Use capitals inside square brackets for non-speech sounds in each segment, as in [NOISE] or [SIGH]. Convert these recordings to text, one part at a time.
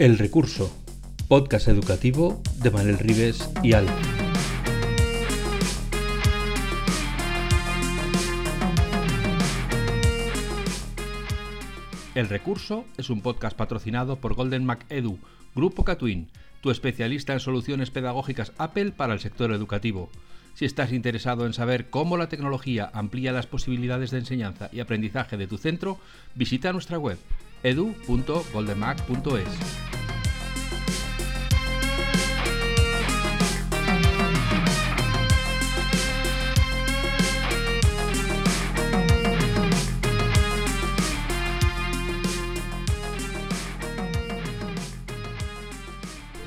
El Recurso, podcast educativo de Manuel Rives y Al. El Recurso es un podcast patrocinado por Golden Mac Edu, Grupo Catwin, tu especialista en soluciones pedagógicas Apple para el sector educativo. Si estás interesado en saber cómo la tecnología amplía las posibilidades de enseñanza y aprendizaje de tu centro, visita nuestra web edu.goldenmac.es.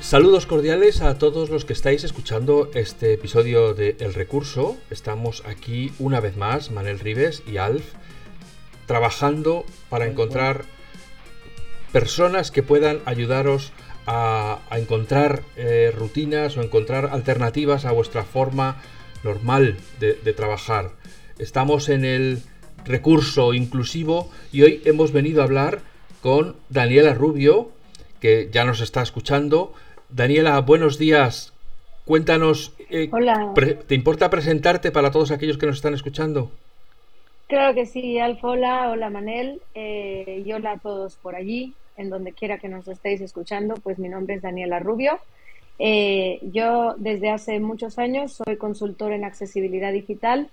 Saludos cordiales a todos los que estáis escuchando este episodio de El Recurso. Estamos aquí una vez más, Manel Rives y Alf, trabajando para encontrar personas que puedan ayudaros a, encontrar eh, rutinas o encontrar alternativas a vuestra forma normal de, de trabajar. Estamos en el recurso inclusivo y hoy hemos venido a hablar con Daniela Rubio, que ya nos está escuchando Daniela, buenos días. Cuéntanos, eh, Hola. ¿te importa presentarte para todos aquellos que nos están escuchando? Claro que sí, Alfa, hola, hola Manel, eh, y hola a todos por allí, en donde quiera que nos estéis escuchando, pues mi nombre es Daniela Rubio. Eh, yo desde hace muchos años soy consultor en accesibilidad digital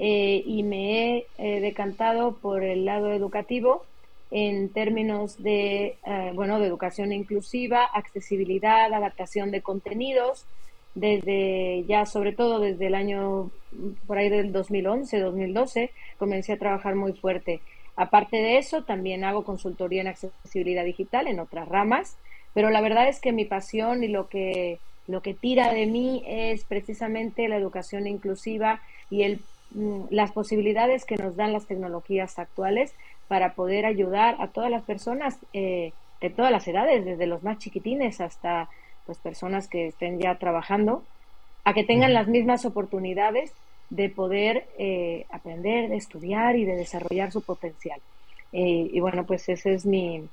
y me he decantado por el lado educativo en términos de, eh, bueno, de educación inclusiva, accesibilidad, adaptación de contenidos, desde ya sobre todo desde el año por ahí del 2011, 2012, comencé a trabajar muy fuerte. Aparte de eso, también hago consultoría en accesibilidad digital en otras ramas, pero la verdad es que mi pasión y lo que, lo que tira de mí es precisamente la educación inclusiva y el, mm, las posibilidades que nos dan las tecnologías actuales para poder ayudar a todas las personas eh, de todas las edades, desde los más chiquitines hasta pues personas que estén ya trabajando, a que tengan las mismas oportunidades de poder eh, aprender, de estudiar y de desarrollar su potencial. Eh, y bueno, pues ese es mi,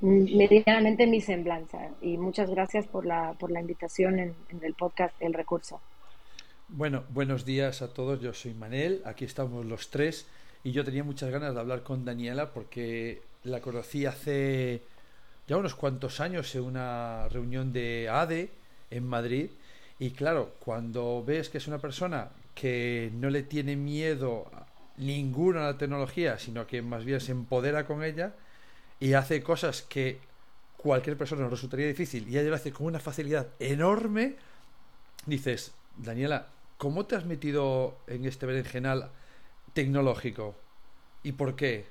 medianamente mi semblanza. Y muchas gracias por la, por la invitación en, en el podcast El Recurso. Bueno, buenos días a todos. Yo soy Manel. Aquí estamos los tres. Y yo tenía muchas ganas de hablar con Daniela porque la conocí hace ya unos cuantos años en una reunión de ADE en Madrid. Y claro, cuando ves que es una persona que no le tiene miedo ninguna a la tecnología, sino que más bien se empodera con ella y hace cosas que cualquier persona nos resultaría difícil y ella lo hace con una facilidad enorme, dices, Daniela, ¿cómo te has metido en este berenjenal tecnológico. ¿Y por qué?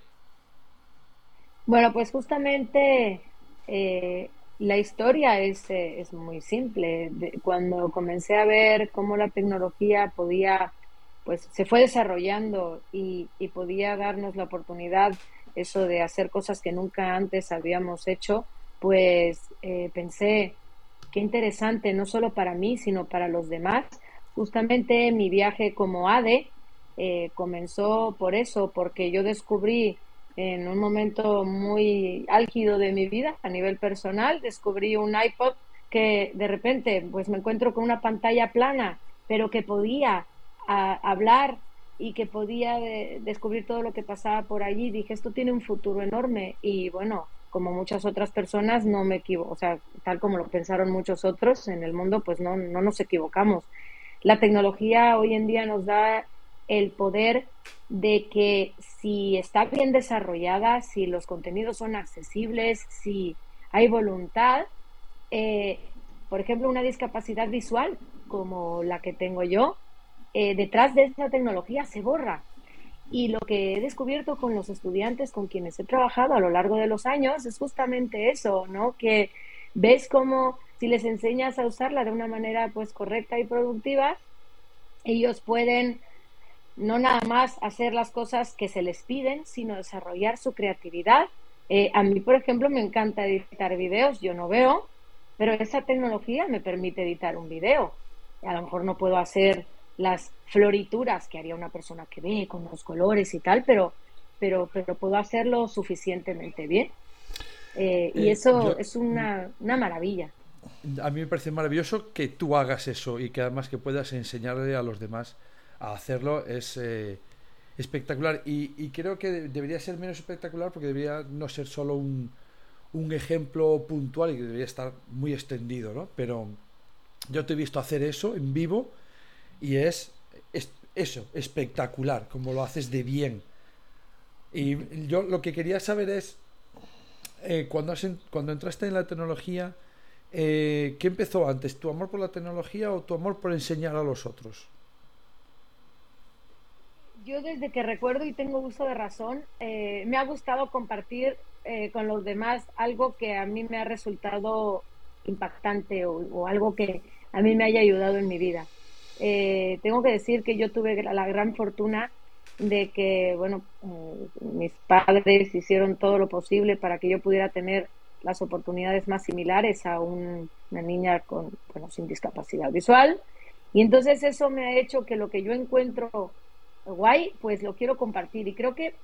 Bueno, pues justamente eh, la historia es, eh, es muy simple. cuando comencé a ver cómo la tecnología podía, pues se fue desarrollando y, podía darnos la oportunidad eso de hacer cosas que nunca antes habíamos hecho, pues eh, pensé, qué interesante, no solo para mí, sino para los demás. Justamente mi viaje como ADE, eh, comenzó por eso, porque yo descubrí en un momento muy álgido de mi vida a nivel personal, descubrí un iPod que de repente pues me encuentro con una pantalla plana, pero que podía hablar y que podía descubrir todo lo que pasaba por allí. Dije, esto tiene un futuro enorme y bueno, como muchas otras personas, no me equivoco, o sea, tal como lo pensaron muchos otros en el mundo, pues no, no nos equivocamos. La tecnología hoy en día nos da el poder de que si está bien desarrollada, si los contenidos son accesibles, si hay voluntad, eh, por ejemplo, una discapacidad visual como la que tengo yo, eh, detrás de esa tecnología se borra. Y lo que he descubierto con los estudiantes con quienes he trabajado a lo largo de los años es justamente eso, ¿no? Que ves cómo si les enseñas a usarla de una manera pues correcta y productiva, ellos pueden no nada más hacer las cosas que se les piden, sino desarrollar su creatividad. Eh, a mí, por ejemplo, me encanta editar videos, yo no veo, pero esa tecnología me permite editar un video. A lo mejor no puedo hacer las florituras que haría una persona que ve con los colores y tal, pero, pero, pero puedo hacerlo suficientemente bien. Eh, y eso es una, una maravilla a mí me parece maravilloso que tú hagas eso y que además que puedas enseñarle a los demás hacerlo es eh, espectacular y, creo que debería ser menos espectacular porque debería no ser solo un, un, ejemplo puntual y que debería estar muy extendido, ¿no? Pero yo te he visto hacer eso en vivo y es, eso, espectacular, como lo haces de bien. Y yo lo que quería saber es, eh, cuando, cuando entraste en la tecnología, eh, ¿qué empezó antes? ¿Tu amor por la tecnología o tu amor por enseñar a los otros? Yo desde que recuerdo y tengo uso de razón, eh, me ha gustado compartir eh, con los demás algo que a mí me ha resultado impactante o, algo que a mí me haya ayudado en mi vida. tengo que decir que yo tuve la gran fortuna de que, bueno, mis padres hicieron todo lo posible para que yo pudiera tener las oportunidades más similares a una niña con, bueno, sin discapacidad visual. Y entonces eso me ha hecho que lo que yo encuentro guay, pues lo quiero compartir. Y creo que,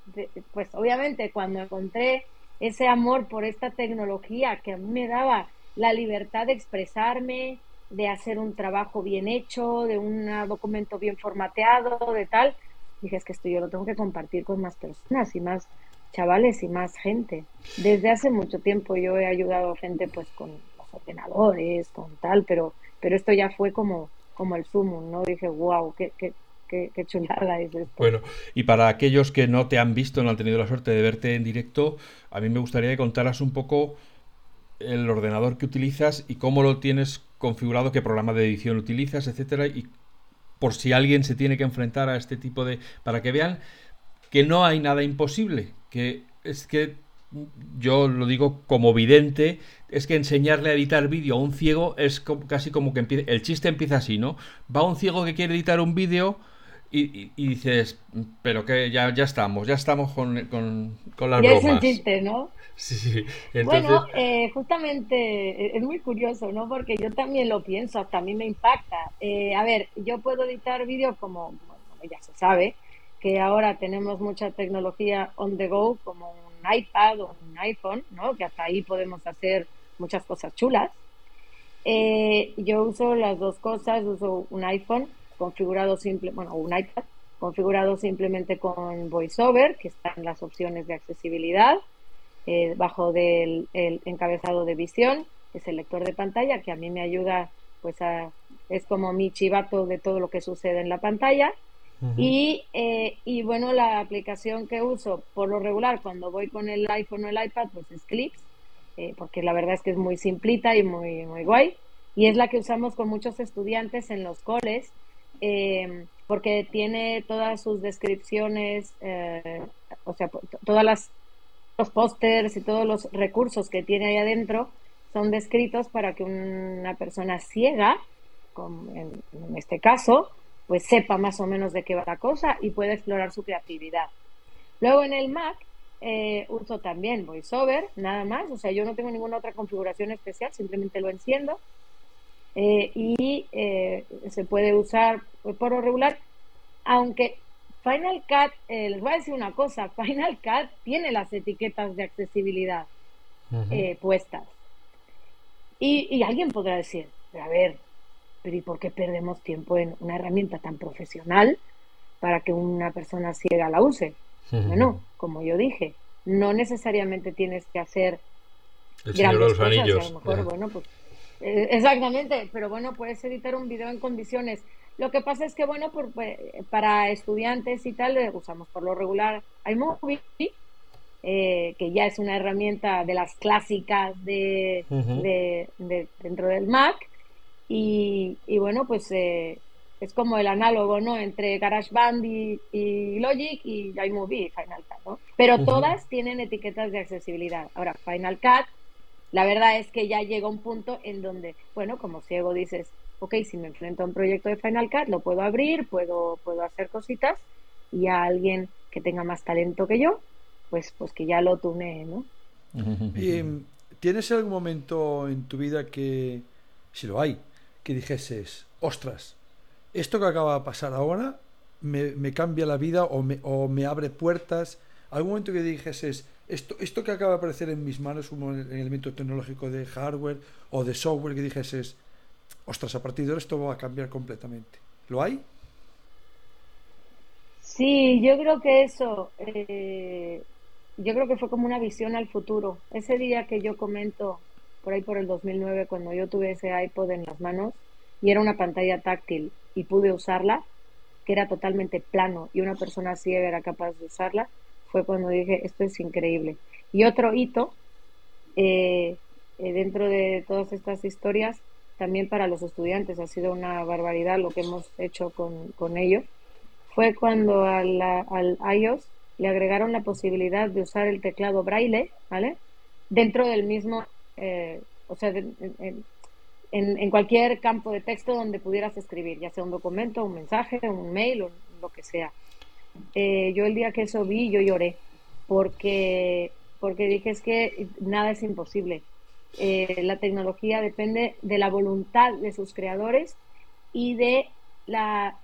pues obviamente cuando encontré ese amor por esta tecnología que a mí me daba la libertad de expresarme, de hacer un trabajo bien hecho, de un documento bien formateado, de tal, dije, es que esto yo lo tengo que compartir con más personas y más chavales y más gente. Desde hace mucho tiempo yo he ayudado a gente pues con los ordenadores, con tal, pero, pero esto ya fue como, como el sumo, ¿no? Dije, wow, qué, qué, qué, chulada es. Bueno, y para aquellos que no te han visto, no han tenido la suerte de verte en directo, a mí me gustaría que contaras un poco el ordenador que utilizas y cómo lo tienes configurado, qué programa de edición utilizas, etcétera, y por si alguien se tiene que enfrentar a este tipo de... para que vean que no hay nada imposible, que es que yo lo digo como vidente, es que enseñarle a editar vídeo a un ciego es casi como que empieza, el chiste empieza así, ¿no? Va un ciego que quiere editar un vídeo y, dices, pero que ya, ya estamos, ya estamos con, con, con las ya es un chiste, ¿no? Sí, sí. Bueno, eh, justamente eh, es muy curioso, ¿no? Porque yo también lo pienso, hasta a mí me impacta. Eh, a ver, yo puedo editar vídeo como, bueno, ya se sabe, que ahora tenemos mucha tecnología on the go, como un iPad o un iPhone, ¿no? que hasta ahí podemos hacer muchas cosas chulas. Eh, yo uso las dos cosas, uso un iPhone configurado simple, bueno, un iPad configurado simplemente con VoiceOver, que están las opciones de accesibilidad, eh, bajo del el encabezado de visión, que es el lector de pantalla, que a mí me ayuda, pues a, es como mi chivato de todo lo que sucede en la pantalla y, eh, y bueno, la aplicación que uso por lo regular cuando voy con el iPhone o el iPad, pues es Clips, eh, porque la verdad es que es muy simplita y muy, muy guay. Y es la que usamos con muchos estudiantes en los coles, eh, porque tiene todas sus descripciones, o sea, todas las los pósters y todos los recursos que tiene ahí adentro son descritos para que una persona ciega, como en este caso, pues sepa más o menos de qué va la cosa y puede explorar su creatividad. Luego en el Mac eh, uso también VoiceOver, nada más, o sea, yo no tengo ninguna otra configuración especial, simplemente lo enciendo eh, y eh, se puede usar por lo regular, aunque Final Cut, les voy a decir una cosa, [LAUGHS] Final Cut tiene las etiquetas de accesibilidad puestas. Y, y alguien podrá decir, a ver, pero ¿y por qué perdemos tiempo en una herramienta tan profesional para que una persona ciega la use? Bueno, como yo dije, no necesariamente tienes que hacer el grandes cosas, anillos. a lo mejor, bueno, pues eh, exactamente, pero bueno, puedes editar un video en condiciones. Lo que pasa es que, bueno, por, pues, para estudiantes y tal, usamos por lo regular iMovie, eh, que ya es una herramienta de las clásicas de, de dentro del Mac, y, bueno, pues eh, es como el análogo, ¿no? Entre GarageBand y, y Logic y iMovie y Final Cut, ¿no? Pero todas tienen etiquetas de accesibilidad. Ahora, Final Cut, la verdad es que ya llega un punto en donde, bueno, como ciego dices, ok, si me enfrento a un proyecto de Final Cut, lo puedo abrir, puedo, puedo hacer cositas y a alguien que tenga más talento que yo, pues, pues que ya lo tunee, ¿no? ¿Tienes algún momento en tu vida que, si lo hay, que dijeses, ostras, esto que acaba de pasar ahora me, cambia la vida o me, o me, abre puertas ¿Algún momento que dijeses, esto, esto que acaba de aparecer en mis manos es un elemento tecnológico de hardware o de software que dijeses, ostras, a partir de ahora esto va a cambiar completamente? ¿Lo hay? Sí, yo creo que eso, eh, yo creo que fue como una visión al futuro. Ese día que yo comento, por ahí por el 2009, cuando yo tuve ese iPod en las manos y era una pantalla táctil y pude usarla, que era totalmente plano y una persona ciega era capaz de usarla, fue cuando dije, esto es increíble. Y otro hito, eh, eh, dentro de todas estas historias, también para los estudiantes ha sido una barbaridad lo que hemos hecho con, con ellos fue cuando al, al iOS le agregaron la posibilidad de usar el teclado braille, ¿vale? Dentro del mismo, eh, o sea, en, en, cualquier campo de texto donde pudieras escribir, ya sea un documento, un mensaje, un mail lo que sea. Eh, yo el día que eso vi, yo lloré, porque, porque dije es que nada es imposible. Eh, la tecnología depende de la voluntad de sus creadores y de la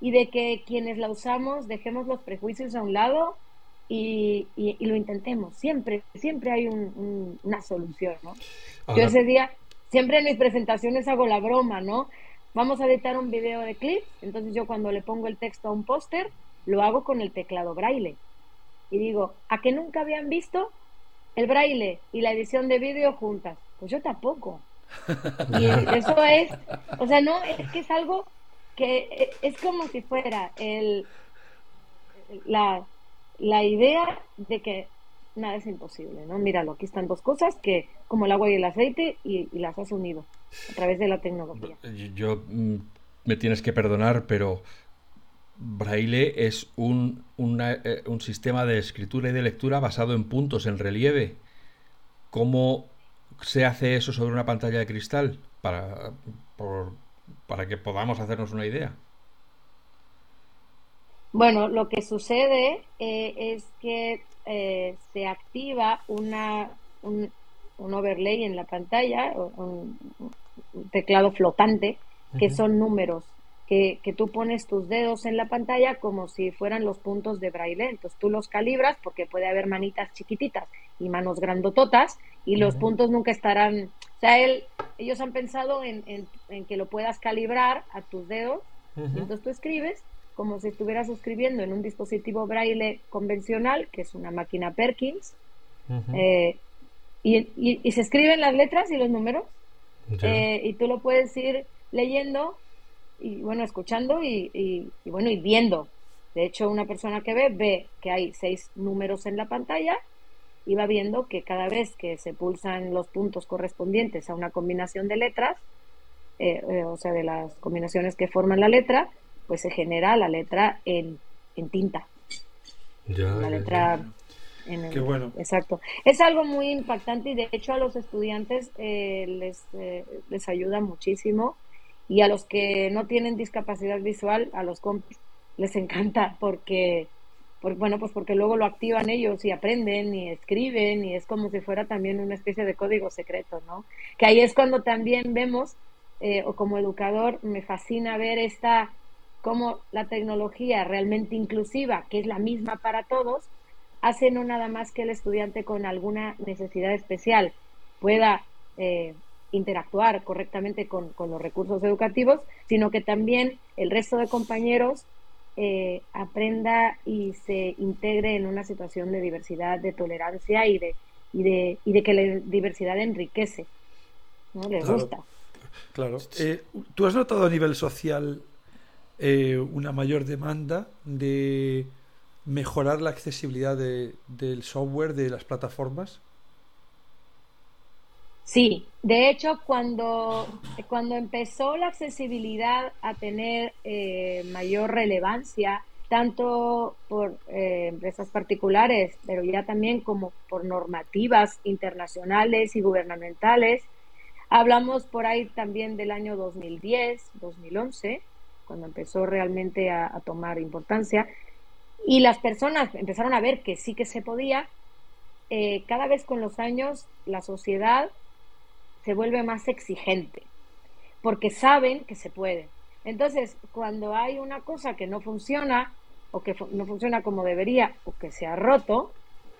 y de que quienes la usamos dejemos los prejuicios a un lado y, lo intentemos. Siempre, siempre hay una solución, ¿no? Yo ese día, siempre en mis presentaciones hago la broma, ¿no? Vamos a editar un video de clip, entonces yo cuando le pongo el texto a un póster, lo hago con el teclado braille. Y digo, ¿a que nunca habían visto el braille y la edición de vídeo juntas? Pues yo tampoco. Y eso es, o sea, no, es que es algo que es como si fuera el, la, la idea de que nada es imposible, ¿no? Míralo, aquí están dos cosas que, como el agua y el aceite, y, las has unido a través de la tecnología. Yo, mm, me tienes que perdonar, pero Braille es un, eh, un sistema de escritura y de lectura basado en puntos, en relieve. ¿Cómo se hace eso sobre una pantalla de cristal? Para, por, para que podamos hacernos una idea. Bueno, lo que sucede eh, es que eh, se activa una, un, overlay en la pantalla, un, teclado flotante, que son números, que, que, tú pones tus dedos en la pantalla como si fueran los puntos de braille. Entonces tú los calibras porque puede haber manitas chiquititas y manos grandototas y los puntos nunca estarán sea, él, ellos han pensado en, que lo puedas calibrar a tus dedos. entonces tú escribes como si estuvieras escribiendo en un dispositivo braille convencional, que es una máquina Perkins. Eh, y, se escriben las letras y los números. Eh, y tú lo puedes ir leyendo y bueno, escuchando y, y, bueno, y viendo. De hecho, una persona que ve, ve que hay seis números en la pantalla iba viendo que cada vez que se pulsan los puntos correspondientes a una combinación de letras, eh, eh, o sea, de las combinaciones que forman la letra, pues se genera la letra en, en tinta. la letra En Qué bueno. Exacto. Es algo muy impactante y de hecho a los estudiantes eh, les, les ayuda muchísimo y a los que no tienen discapacidad visual, a los compis, les encanta porque bueno, pues porque luego lo activan ellos y aprenden y escriben y es como si fuera también una especie de código secreto, ¿no? Que ahí es cuando también vemos, eh, o como educador, me fascina ver esta, cómo la tecnología realmente inclusiva, que es la misma para todos, hace no nada más que el estudiante con alguna necesidad especial pueda eh, interactuar correctamente con, con los recursos educativos, sino que también el resto de compañeros eh, aprenda y se integre en una situación de diversidad, de tolerancia y de, y de, y de que la diversidad enriquece. ¿no? Les gusta. Claro. Eh, ¿Tú has notado a nivel social eh, una mayor demanda de mejorar la accesibilidad del software de las plataformas? Sí, de hecho, cuando, cuando empezó la accesibilidad a tener eh, mayor relevancia, tanto por eh, empresas particulares, pero ya también como por normativas internacionales y gubernamentales, hablamos por ahí también del año 2010, 2011, cuando empezó realmente a, tomar importancia, y las personas empezaron a ver que sí que se podía, eh, cada vez con los años la sociedad se vuelve más exigente, porque saben que se puede. Entonces, cuando hay una cosa que no funciona, o que no funciona como debería o que se ha roto,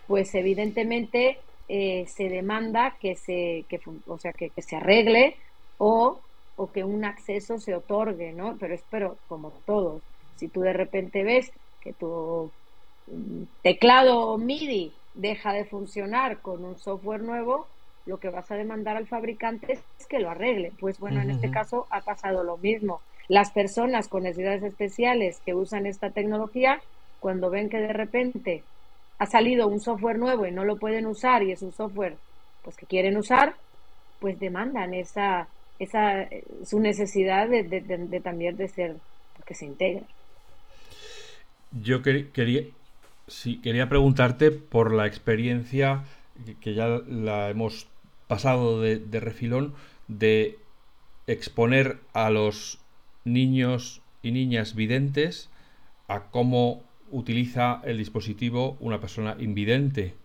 pues evidentemente eh, se demanda que se, que, o sea, que, se arregle o, o, que un acceso se otorgue, ¿no? Pero espero, como todos, si tú de repente ves que tu mm, teclado MIDI deja de funcionar con un software nuevo, lo que vas a demandar al fabricante es que lo arregle. Pues bueno, en este caso ha pasado lo mismo. Las personas con necesidades especiales que usan esta tecnología, cuando ven que de repente ha salido un software nuevo y no lo pueden usar y es un software pues que quieren usar, pues demandan esa, esa su necesidad de, también de ser que se integre. Yo quería, sí, quería preguntarte por la experiencia que ya la hemos pasado de, refilón de exponer a los niños y niñas videntes a cómo utiliza el dispositivo una persona invidente.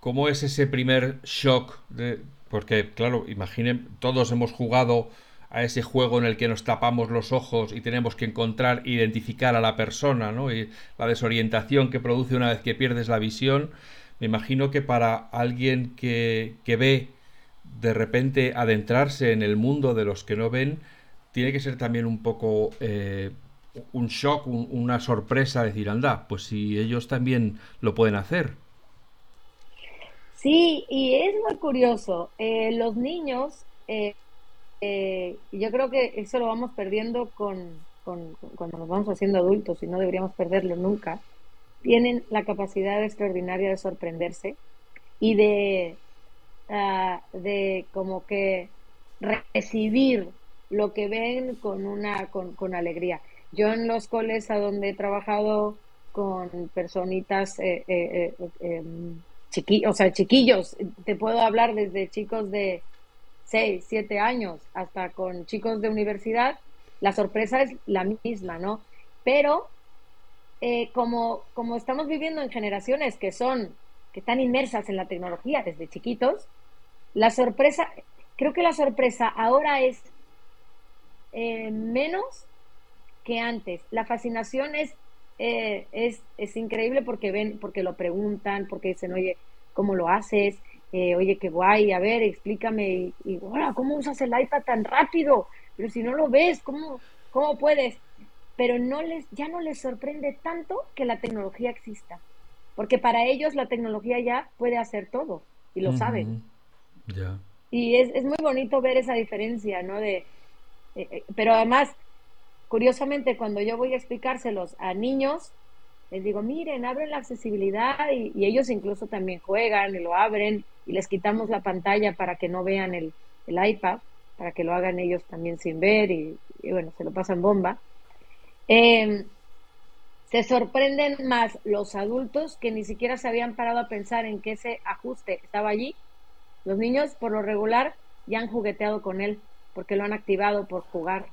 ¿Cómo es ese primer shock? De, porque, claro, imaginen, todos hemos jugado a ese juego en el que nos tapamos los ojos y tenemos que encontrar, identificar a la persona, ¿no? Y la desorientación que produce una vez que pierdes la visión. Me imagino que para alguien que, que ve de repente adentrarse en el mundo de los que no ven, tiene que ser también un poco eh, un shock, una sorpresa, decir, anda, pues si ellos también lo pueden hacer. Sí, y es muy curioso. Eh, los niños, eh, yo creo que eso lo vamos perdiendo con, cuando nos vamos haciendo adultos y no deberíamos perderlo nunca. Tienen la capacidad extraordinaria de sorprenderse y de, ah, de como que recibir lo que ven con una con, alegría. Yo en los coles a donde he trabajado con personitas eh, eh, eh em, o sea, chiquillos, te puedo hablar desde chicos de 6, 7 años hasta con chicos de universidad, la sorpresa es la misma, ¿no? Pero eh, como, como estamos viviendo en generaciones que son, que están inmersas en la tecnología desde chiquitos, la sorpresa, creo que la sorpresa ahora es eh, menos que antes. La fascinación es, eh, es, es, increíble porque ven, porque lo preguntan, porque dicen, oye, ¿cómo lo haces? Eh, oye, qué guay, a ver, explícame. Y, y ¿cómo usas el iPad tan rápido? Pero si no lo ves, ¿cómo, cómo puedes? Pero no les, ya no les sorprende tanto que la tecnología exista. Porque para ellos la tecnología ya puede hacer todo y lo saben. Y es, es muy bonito ver esa diferencia, ¿no? De, eh, eh, pero además, curiosamente, cuando yo voy a explicárselos a niños, les digo, miren, abren la accesibilidad y, ellos incluso también juegan y lo abren y les quitamos la pantalla para que no vean el, iPad, para que lo hagan ellos también sin ver y, bueno, se lo pasan bomba. Em, se sorprenden más los adultos que ni siquiera se habían parado a pensar en que ese ajuste estaba allí. Los niños, por lo regular, ya han jugueteado con él porque lo han activado por jugar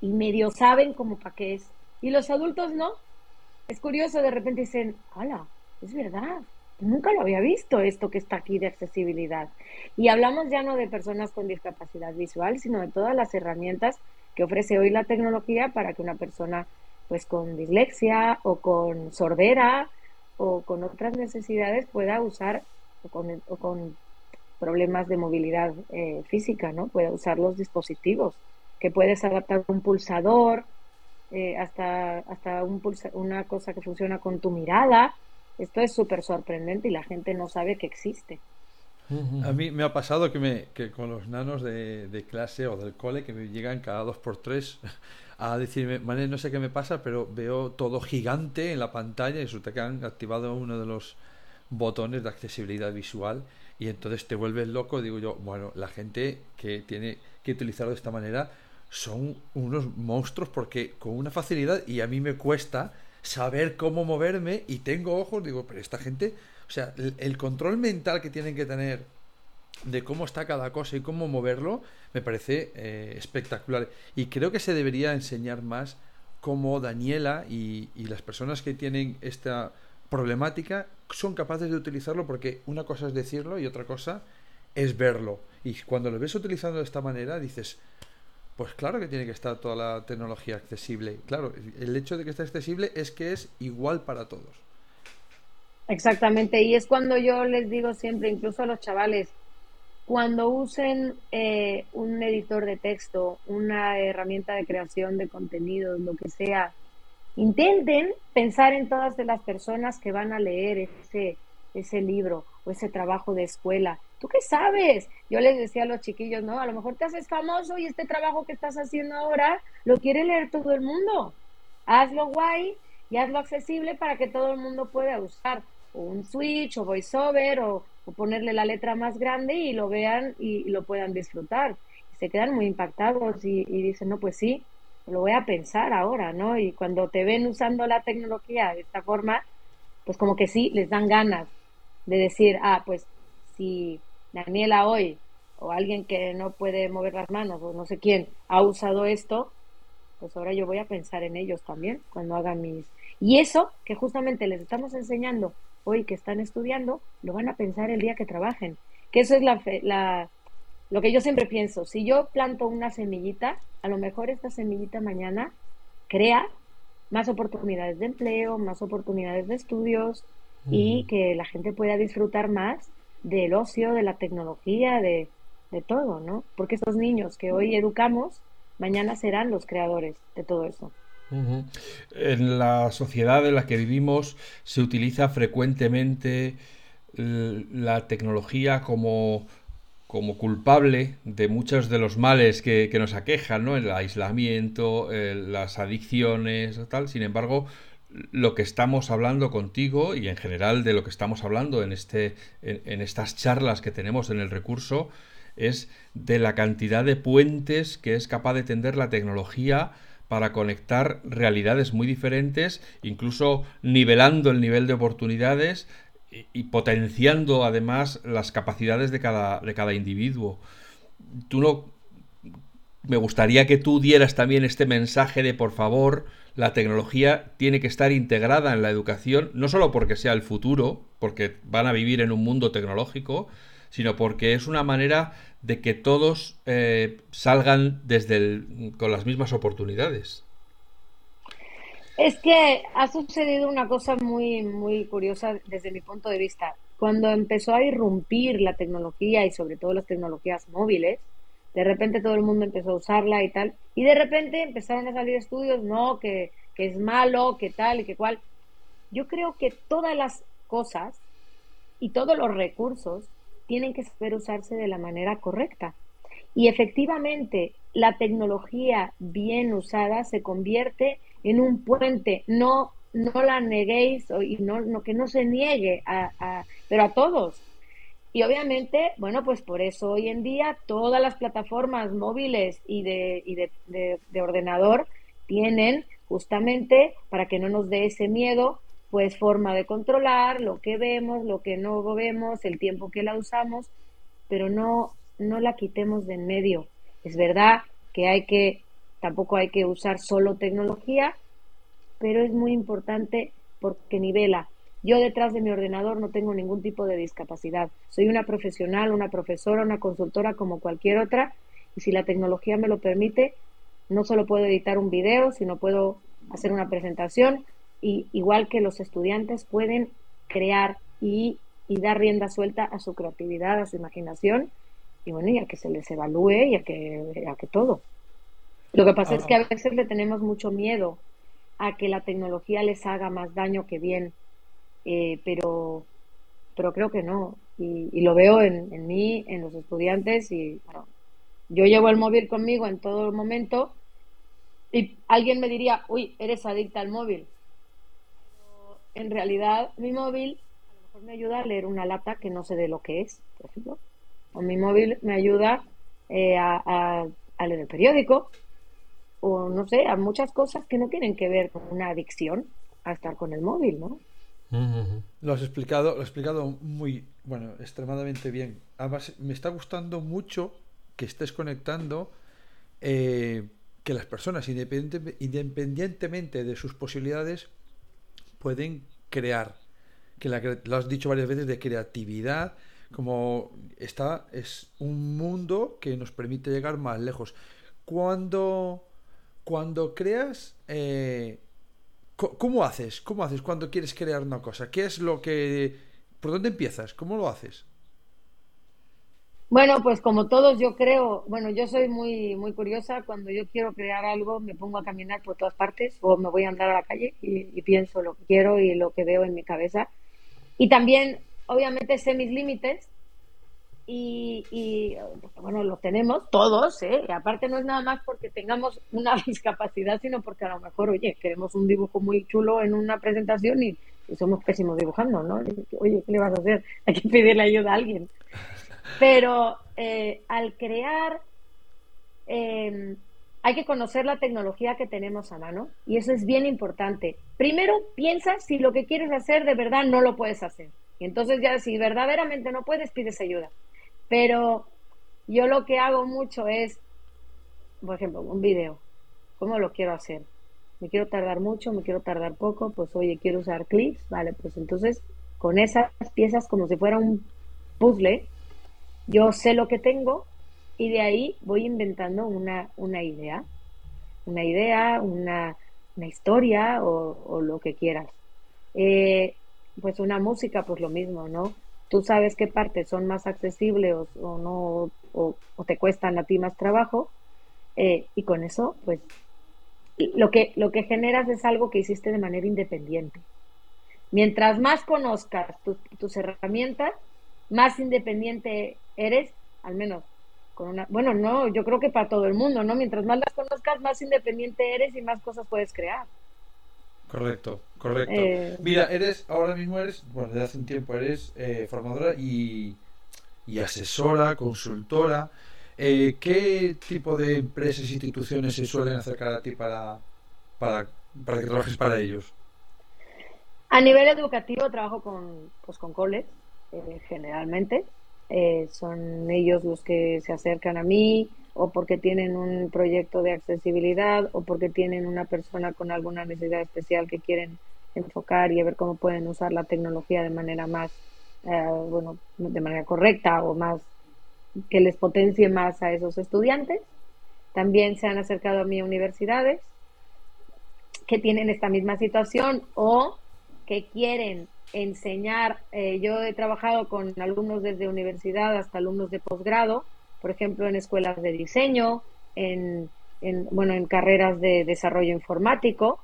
y medio saben como para qué es. Y los adultos no. Es curioso, de repente dicen, ¡hala! Es verdad, nunca lo había visto esto que está aquí de accesibilidad. Y hablamos ya no de personas con discapacidad visual, sino de todas las herramientas que ofrece hoy la tecnología para que una persona pues con dislexia o con sordera o con otras necesidades pueda usar o con, con problemas de movilidad eh, física, ¿no? Puede usar los dispositivos, que puedes adaptar un pulsador, eh, hasta, hasta un una cosa que funciona con tu mirada. Esto es súper sorprendente y la gente no sabe que existe. A mí me ha pasado que, me, que con los nanos de, de, clase o del cole que me llegan cada dos por tres a decirme, Mané, no sé qué me pasa, pero veo todo gigante en la pantalla y resulta que han activado uno de los botones de accesibilidad visual y entonces te vuelves loco, digo yo, bueno, la gente que tiene que utilizarlo de esta manera son unos monstruos porque con una facilidad y a mí me cuesta saber cómo moverme y tengo ojos, digo, pero esta gente, o sea, el, control mental que tienen que tener de cómo está cada cosa y cómo moverlo, me parece eh, espectacular. Y creo que se debería enseñar más cómo Daniela y, y las personas que tienen esta problemática son capaces de utilizarlo porque una cosa es decirlo y otra cosa es verlo. Y cuando lo ves utilizando de esta manera dices, pues claro que tiene que estar toda la tecnología accesible. Claro, el hecho de que esté accesible es que es igual para todos. Exactamente, y es cuando yo les digo siempre, incluso a los chavales, cuando usen eh, un editor de texto, una herramienta de creación de contenido, lo que sea, intenten pensar en todas las personas que van a leer ese, ese libro o ese trabajo de escuela. ¿Tú qué sabes? Yo les decía a los chiquillos, no, a lo mejor te haces famoso y este trabajo que estás haciendo ahora lo quiere leer todo el mundo. Hazlo guay y hazlo accesible para que todo el mundo pueda usar un switch o voiceover o, o ponerle la letra más grande y lo vean y, lo puedan disfrutar. se quedan muy impactados y, y dicen, no, pues sí, lo voy a pensar ahora, ¿no? Y cuando te ven usando la tecnología de esta forma, pues como que sí, les dan ganas de decir, ah, pues si Daniela hoy o alguien que no puede mover las manos o no sé quién ha usado esto, pues ahora yo voy a pensar en ellos también cuando hagan mis... Y eso que justamente les estamos enseñando hoy que están estudiando, lo van a pensar el día que trabajen. Que eso es la, la, lo que yo siempre pienso. Si yo planto una semillita, a lo mejor esta semillita mañana crea más oportunidades de empleo, más oportunidades de estudios y que la gente pueda disfrutar más del ocio, de la tecnología, de, de todo, ¿no? Porque estos niños que hoy educamos, mañana serán los creadores de todo eso. En la sociedad en la que vivimos se utiliza frecuentemente la tecnología como, como culpable de muchos de los males que, nos aquejan, ¿no? El aislamiento, las adicciones, tal. Sin embargo, lo que estamos hablando contigo y en general de lo que estamos hablando en, este, en estas charlas que tenemos en el recurso es de la cantidad de puentes que es capaz de tender la tecnología para conectar realidades muy diferentes, incluso nivelando el nivel de oportunidades y, potenciando además las capacidades de cada, de cada individuo. Tú no. Me gustaría que tú dieras también este mensaje de por favor, la tecnología tiene que estar integrada en la educación, no solo porque sea el futuro, porque van a vivir en un mundo tecnológico, sino porque es una manera de que todos eh, salgan desde con las mismas oportunidades. Es que ha sucedido una cosa muy, muy curiosa desde mi punto de vista. Cuando empezó a irrumpir la tecnología y sobre todo las tecnologías móviles, de repente todo el mundo empezó a usarla y tal, y de repente empezaron a salir estudios, no, que, que es malo, que tal y que cual. Yo creo que todas las cosas y todos los recursos tienen que saber usarse de la manera correcta. Y efectivamente, la tecnología bien usada se convierte en un puente. No, no la neguéis y no, que no se niegue, a, pero a todos. Y obviamente, bueno, pues por eso hoy en día todas las plataformas móviles y de, y de, de ordenador tienen justamente para que no nos dé ese miedo pues forma de controlar lo que vemos, lo que no vemos, el tiempo que la usamos, pero no, no la quitemos de en medio. Es verdad que hay que, tampoco hay que usar solo tecnología, pero es muy importante porque nivela. Yo detrás de mi ordenador no tengo ningún tipo de discapacidad. Soy una profesional, una profesora, una consultora como cualquier otra, y si la tecnología me lo permite, no solo puedo editar un video, sino puedo hacer una presentación, y igual que los estudiantes pueden crear y, dar rienda suelta a su creatividad, a su imaginación, y bueno, y a que se les evalúe y a que, a que todo. Lo que pasa es que a veces le tenemos mucho miedo a que la tecnología les haga más daño que bien, eh, pero, pero creo que no. Y, lo veo en, en, mí, en los estudiantes, y yo llevo el móvil conmigo en todo momento, y alguien me diría, uy, eres adicta al móvil en realidad mi móvil a lo mejor me ayuda a leer una lata que no sé de lo que es, por ejemplo. O mi móvil me ayuda eh, a, leer el periódico, o no sé, a muchas cosas que no tienen que ver con una adicción a estar con el móvil, ¿no? Lo has explicado, lo has explicado muy, bueno, extremadamente bien. Además, me está gustando mucho que estés conectando eh, que las personas, independientemente de sus posibilidades, pueden crear. Que lo has dicho varias veces de creatividad, como está, es un mundo que nos permite llegar más lejos. cuando, cuando creas, eh, ¿cómo haces? ¿Cómo haces cuando quieres crear una cosa? ¿Qué es lo que... ¿Por dónde empiezas? ¿Cómo lo haces? Bueno, pues como todos yo creo, bueno, yo soy muy muy curiosa, cuando yo quiero crear algo me pongo a caminar por todas partes o me voy a andar a la calle y, pienso lo que quiero y lo que veo en mi cabeza. Y también, obviamente, sé mis límites y, bueno, lo tenemos todos, ¿eh? Y aparte no es nada más porque tengamos una [LAUGHS] discapacidad, sino porque a lo mejor, oye, queremos un dibujo muy chulo en una presentación y, y somos pésimos dibujando, ¿no? Oye, ¿qué le vas a hacer? [LAUGHS] Hay que pedirle ayuda a alguien. Pero eh, al crear, em, hay que conocer la tecnología que tenemos a mano y eso es bien importante. Primero, piensa si lo que quieres hacer de verdad no lo puedes hacer. Y entonces ya si verdaderamente no puedes, pides ayuda. Pero yo lo que hago mucho es, por ejemplo, un video. ¿Cómo lo quiero hacer? ¿Me quiero tardar mucho? ¿Me quiero tardar poco? Pues oye, quiero usar clips. Vale, pues entonces con esas piezas como si fuera un puzzle, yo sé lo que tengo y de ahí voy inventando una, una idea, una idea, una, una historia o, lo que quieras. Eh, pues una música, pues lo mismo, ¿no? Tú sabes qué partes son más accesibles o, no, o, te cuestan a ti más trabajo, eh, y con eso, pues lo que, lo que generas es algo que hiciste de manera independiente. Mientras más conozcas tus herramientas, más independiente eres, al menos con una, bueno, no, yo creo que para todo el mundo, ¿no? Mientras más las conozcas, más independiente eres y más cosas puedes crear. Correcto, correcto. Eh, Mira, eres, ahora mismo eres, bueno, desde hace un tiempo eres eh, formadora y, y, asesora, consultora. Eh, ¿Qué tipo de empresas e instituciones se suelen acercar a ti para, para, para que trabajes para ellos? A nivel educativo trabajo con, pues, con coles, generalmente. Eh, son ellos los que se acercan a mí o porque tienen un proyecto de accesibilidad o porque tienen una persona con alguna necesidad especial que quieren enfocar y a ver cómo pueden usar la tecnología de manera más, eh, bueno, de manera correcta o más que les potencie más a esos estudiantes. También se han acercado a mí universidades que tienen esta misma situación o que quieren enseñar. Eh, yo he trabajado con alumnos desde universidad hasta alumnos de posgrado, por ejemplo, en escuelas de diseño, en, bueno, en carreras de desarrollo informático,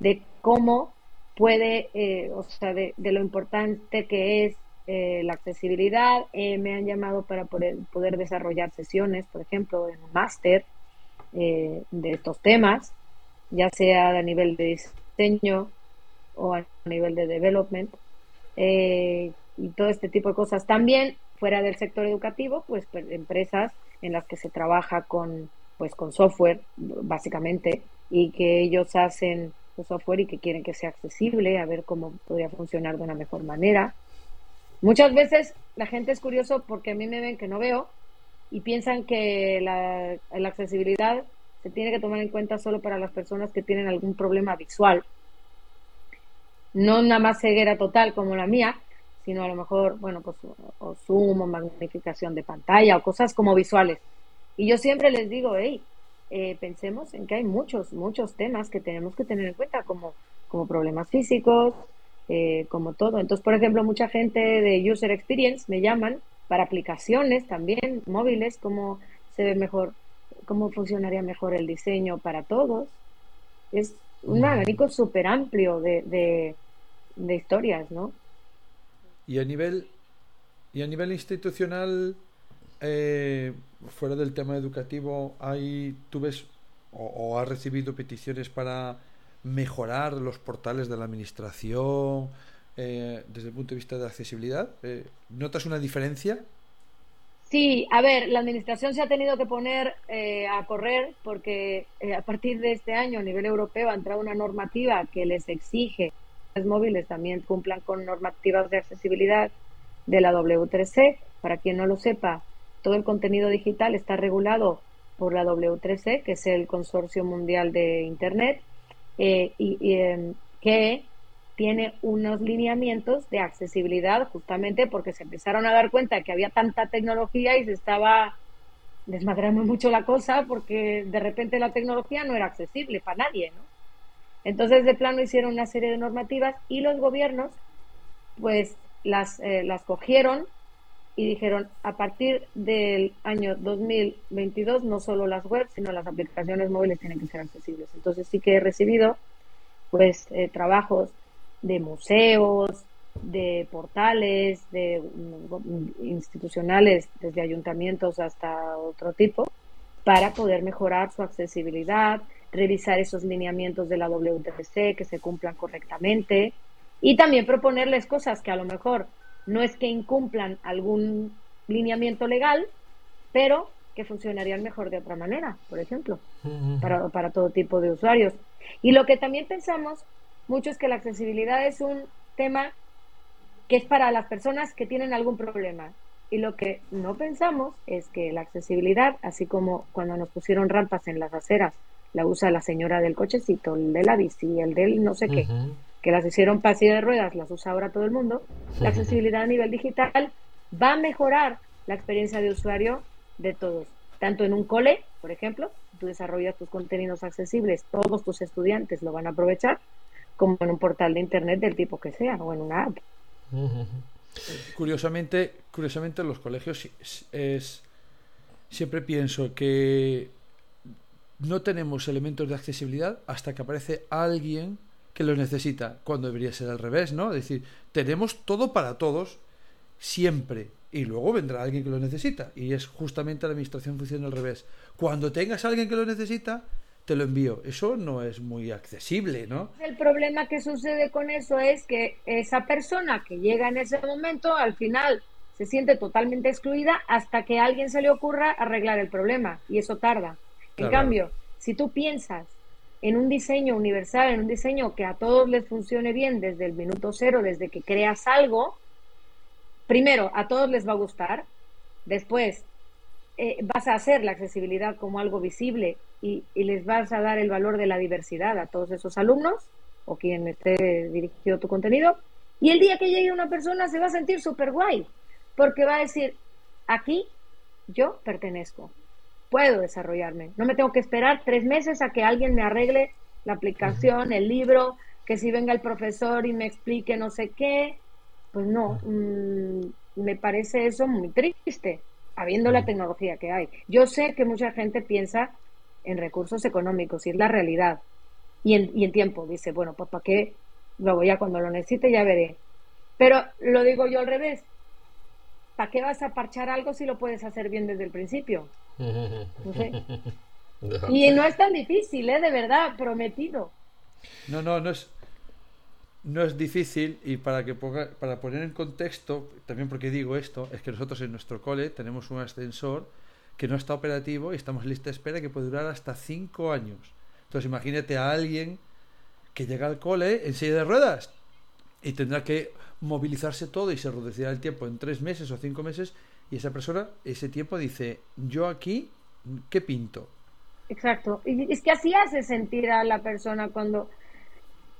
de cómo puede, eh, o sea, de, lo importante que es eh, la accesibilidad. me han llamado para poder, poder, desarrollar sesiones, por ejemplo, en un máster de estos temas, ya sea a nivel de diseño o a nivel de development. Eh, y todo este tipo de cosas. También fuera del sector educativo, pues, pues empresas en las que se trabaja con, pues, con software, básicamente, y que ellos hacen software y que quieren que sea accesible, a ver cómo podría funcionar de una mejor manera. Muchas veces la gente es curioso porque a mí me ven que no veo y piensan que la, la accesibilidad se tiene que tomar en cuenta solo para las personas que tienen algún problema visual no nada más ceguera total como la mía, sino a lo mejor, bueno, pues o, zoom o magnificación de pantalla o cosas como visuales. Y yo siempre les digo, hey, eh, pensemos en que hay muchos, muchos temas que tenemos que tener en cuenta, como, como problemas físicos, eh, como todo. Entonces, por ejemplo, mucha gente de User Experience me llaman para aplicaciones también, móviles, cómo se ve mejor, cómo funcionaría mejor el diseño para todos. Es un abanico súper amplio de, de historias, ¿no? Y a nivel, y a nivel institucional, eh, fuera del tema educativo, hay, ¿tú ves o, has recibido peticiones para mejorar los portales de la administración eh, desde el punto de vista de accesibilidad? Eh, ¿Notas una diferencia? Sí, a ver, la administración se ha tenido que poner a correr porque a partir de este año a nivel europeo ha entrado una normativa que les exige móviles también cumplan con normativas de accesibilidad de la W3C. Para quien no lo sepa, todo el contenido digital está regulado por la W3C, que es el Consorcio Mundial de Internet, eh, y, em, que tiene unos lineamientos de accesibilidad justamente porque se empezaron a dar cuenta que había tanta tecnología y se estaba desmadramos mucho la cosa porque de repente la tecnología no era accesible para nadie, ¿no? Entonces, de plano hicieron una serie de normativas y los gobiernos, pues, las, eh, las cogieron y dijeron, a partir del año 2022, no solo las webs, sino las aplicaciones móviles tienen que ser accesibles. Entonces, sí que he recibido, pues, eh, trabajos de museos, de portales, de mm, institucionales, desde ayuntamientos hasta otro tipo, para poder mejorar su accesibilidad, revisar esos lineamientos de la WTC que se cumplan correctamente y también proponerles cosas que a lo mejor no es que incumplan algún lineamiento legal, pero que funcionarían mejor de otra manera, por ejemplo, para, para todo tipo de usuarios. Y lo que también pensamos mucho es que la accesibilidad es un tema que es para las personas que tienen algún problema. Y lo que no pensamos es que la accesibilidad, así como cuando nos pusieron rampas en las aceras, la usa la señora del cochecito, el de la bici, el del no sé qué, que las hicieron pasillo de ruedas, las usa ahora todo el mundo, la accesibilidad a nivel digital va a mejorar la experiencia de usuario de todos. Tanto en un cole, por ejemplo, tú desarrollas tus contenidos accesibles, todos tus estudiantes lo van a aprovechar, como en un portal de internet del tipo que sea, o en una app. Curiosamente, curiosamente en los colegios es, siempre pienso que no tenemos elementos de accesibilidad hasta que aparece alguien que los necesita, cuando debería ser al revés, ¿no? Es decir, tenemos todo para todos siempre y luego vendrá alguien que lo necesita y es justamente la administración funciona al revés. Cuando tengas a alguien que lo necesita, te lo envío. Eso no es muy accesible, ¿no? El problema que sucede con eso es que esa persona que llega en ese momento, al final se siente totalmente excluida hasta que alguien se le ocurra arreglar el problema y eso tarda. En cambio, si tú piensas en un diseño universal, en un diseño que a todos les funcione bien desde el minuto cero, desde que creas algo, primero, a todos les va a gustar, después eh, vas a hacer la accesibilidad como algo visible y, les vas a dar el valor de la diversidad a todos esos alumnos o quien esté dirigido tu contenido. Y el día que llegue una persona se va a sentir súper guay, porque va a decir, aquí yo pertenezco, puedo desarrollarme, no me tengo que esperar tres meses a que alguien me arregle la aplicación, el libro, que si venga el profesor y me explique no sé qué, pues no, mm, me parece eso muy triste, habiendo la tecnología que hay. Yo sé que mucha gente piensa en recursos económicos y es la realidad. Y en, y en tiempo, dice, bueno, pues ¿para qué? Luego ya cuando lo necesite ya veré. Pero lo digo yo al revés. ¿Para qué vas a parchar algo si lo puedes hacer bien desde el principio? [LAUGHS] Y no es tan difícil, ¿eh? De verdad, prometido. No, no, no es, no es difícil y para que para poner en contexto, también porque digo esto, es que nosotros en nuestro cole tenemos un ascensor que no está operativo y estamos en lista de espera que puede durar hasta cinco años. Entonces imagínate a alguien que llega al cole en silla de ruedas y tendrá que movilizarse todo y se reducirá el tiempo en tres meses o cinco meses y esa persona ese tiempo dice yo aquí qué pinto exacto. Y es que así hace sentir a la persona cuando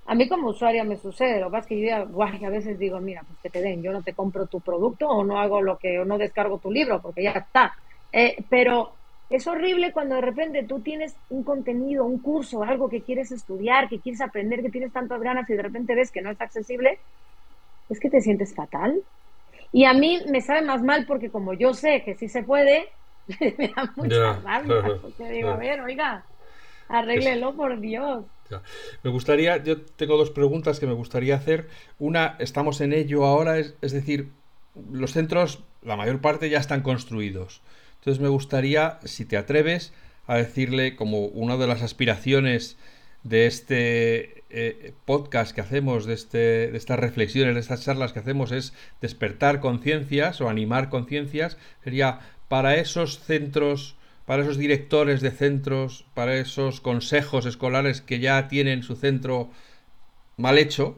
a mí como usuaria me sucede, lo que pasa que yo a veces digo, mira, pues que te den, yo no te compro tu producto o no hago lo que, o no descargo tu libro, porque ya está. Eh, pero es horrible cuando de repente tú tienes un contenido, un curso, algo que quieres estudiar, que quieres aprender, que tienes tantas ganas y de repente ves que no es accesible, es que te sientes fatal. Y a mí me sabe más mal porque como yo sé que sí se puede, [LAUGHS] me da mucha rabia. Porque digo, a ver, oiga, arréglelo por Dios. Me gustaría, yo tengo dos preguntas que me gustaría hacer. Una, estamos en ello ahora, es, es decir, los centros, la mayor parte ya están construidos. Entonces me gustaría, si te atreves, a decirle como una de las aspiraciones de este eh, podcast que hacemos, de, este, de estas reflexiones, de estas charlas que hacemos, es despertar conciencias o animar conciencias. Sería para esos centros, para esos directores de centros, para esos consejos escolares que ya tienen su centro mal hecho,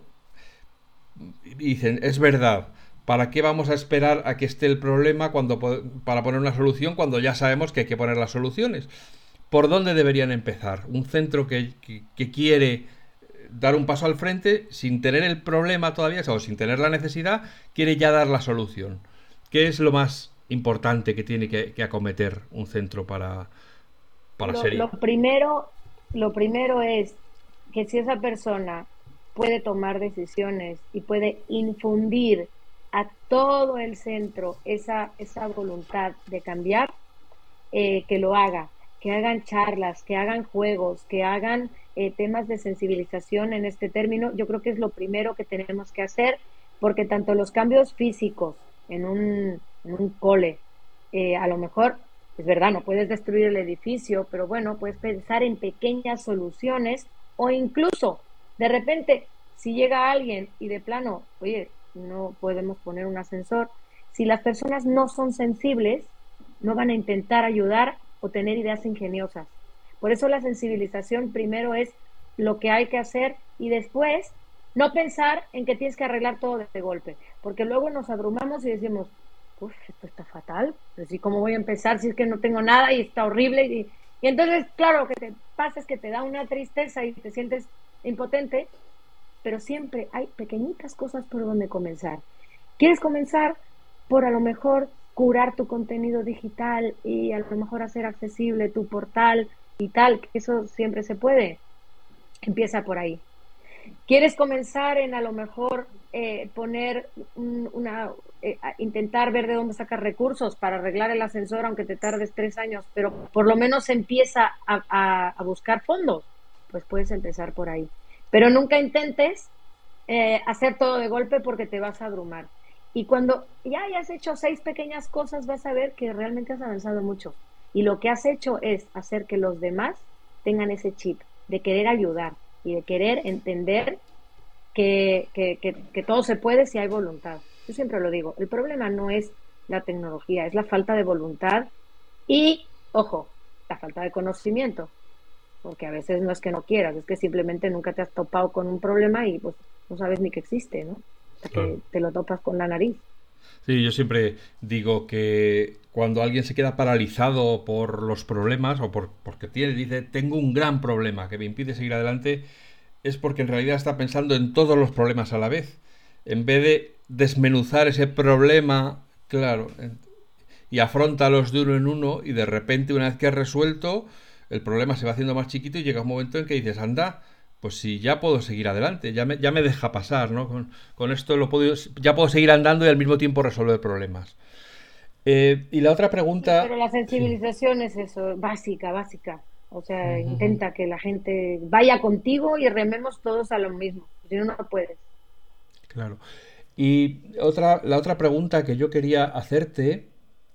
dicen, es verdad, ¿Para qué vamos a esperar a que esté el problema cuando, para poner una solución cuando ya sabemos que hay que poner las soluciones? ¿Por dónde deberían empezar? Un centro que, quiere dar un paso al frente sin tener el problema todavía o sin tener la necesidad, quiere ya dar la solución. ¿Qué es lo más importante que tiene que, acometer un centro para, para lo, ser... Lo primero, lo primero es que si esa persona puede tomar decisiones y puede infundir a todo el centro esa, esa voluntad de cambiar, eh, que lo haga, que hagan charlas, que hagan juegos, que hagan eh, temas de sensibilización en este término, yo creo que es lo primero que tenemos que hacer, porque tanto los cambios físicos en un, en un cole, eh, a lo mejor, es verdad, no puedes destruir el edificio, pero bueno, puedes pensar en pequeñas soluciones o incluso, de repente, si llega alguien y de plano, oye, no podemos poner un ascensor, si las personas no son sensibles, no van a intentar ayudar o tener ideas ingeniosas. Por eso la sensibilización primero es lo que hay que hacer y después no pensar en que tienes que arreglar todo de golpe, porque luego nos abrumamos y decimos, uff, esto está fatal, pero sí, ¿cómo voy a empezar si es que no tengo nada y está horrible? Y, y entonces, claro, lo que te pasa es que te da una tristeza y te sientes impotente, pero siempre hay pequeñitas cosas por donde comenzar. ¿Quieres comenzar por a lo mejor curar tu contenido digital y a lo mejor hacer accesible tu portal y tal, que eso siempre se puede? Empieza por ahí. ¿Quieres comenzar en a lo mejor eh, poner una, eh, intentar ver de dónde sacar recursos para arreglar el ascensor, aunque te tardes tres años, pero por lo menos empieza a buscar fondos? Pues puedes empezar por ahí. Pero nunca intentes eh, hacer todo de golpe porque te vas a abrumar. Y cuando ya hayas hecho seis pequeñas cosas, vas a ver que realmente has avanzado mucho. Y lo que has hecho es hacer que los demás tengan ese chip de querer ayudar y de querer entender que, que, que, todo se puede si hay voluntad. Yo siempre lo digo, el problema no es la tecnología, es la falta de voluntad y, ojo, la falta de conocimiento porque a veces no es que no quieras, es que simplemente nunca te has topado con un problema y pues no sabes ni que existe, ¿no? Hasta que te lo topas con la nariz. Sí, yo siempre digo que cuando alguien se queda paralizado por los problemas o por, porque tiene, dice, tengo un gran problema que me impide seguir adelante, es porque en realidad está pensando en todos los problemas a la vez. En vez de desmenuzar ese problema, claro, y afrontalos de uno en uno y de repente una vez que has resuelto, el problema se va haciendo más chiquito y llega un momento en que dices, anda, pues si ya puedo seguir adelante, ya me, ya me deja pasar, ¿no? Con, esto lo puedo, ya puedo seguir andando y al mismo tiempo resolver problemas. Eh, y la otra pregunta... Pero la sensibilización es eso, básica, básica. O sea, intenta que la gente vaya contigo y rememos todos a lo mismo. Si no, no puedes. Claro. Y otra, la otra pregunta que yo quería hacerte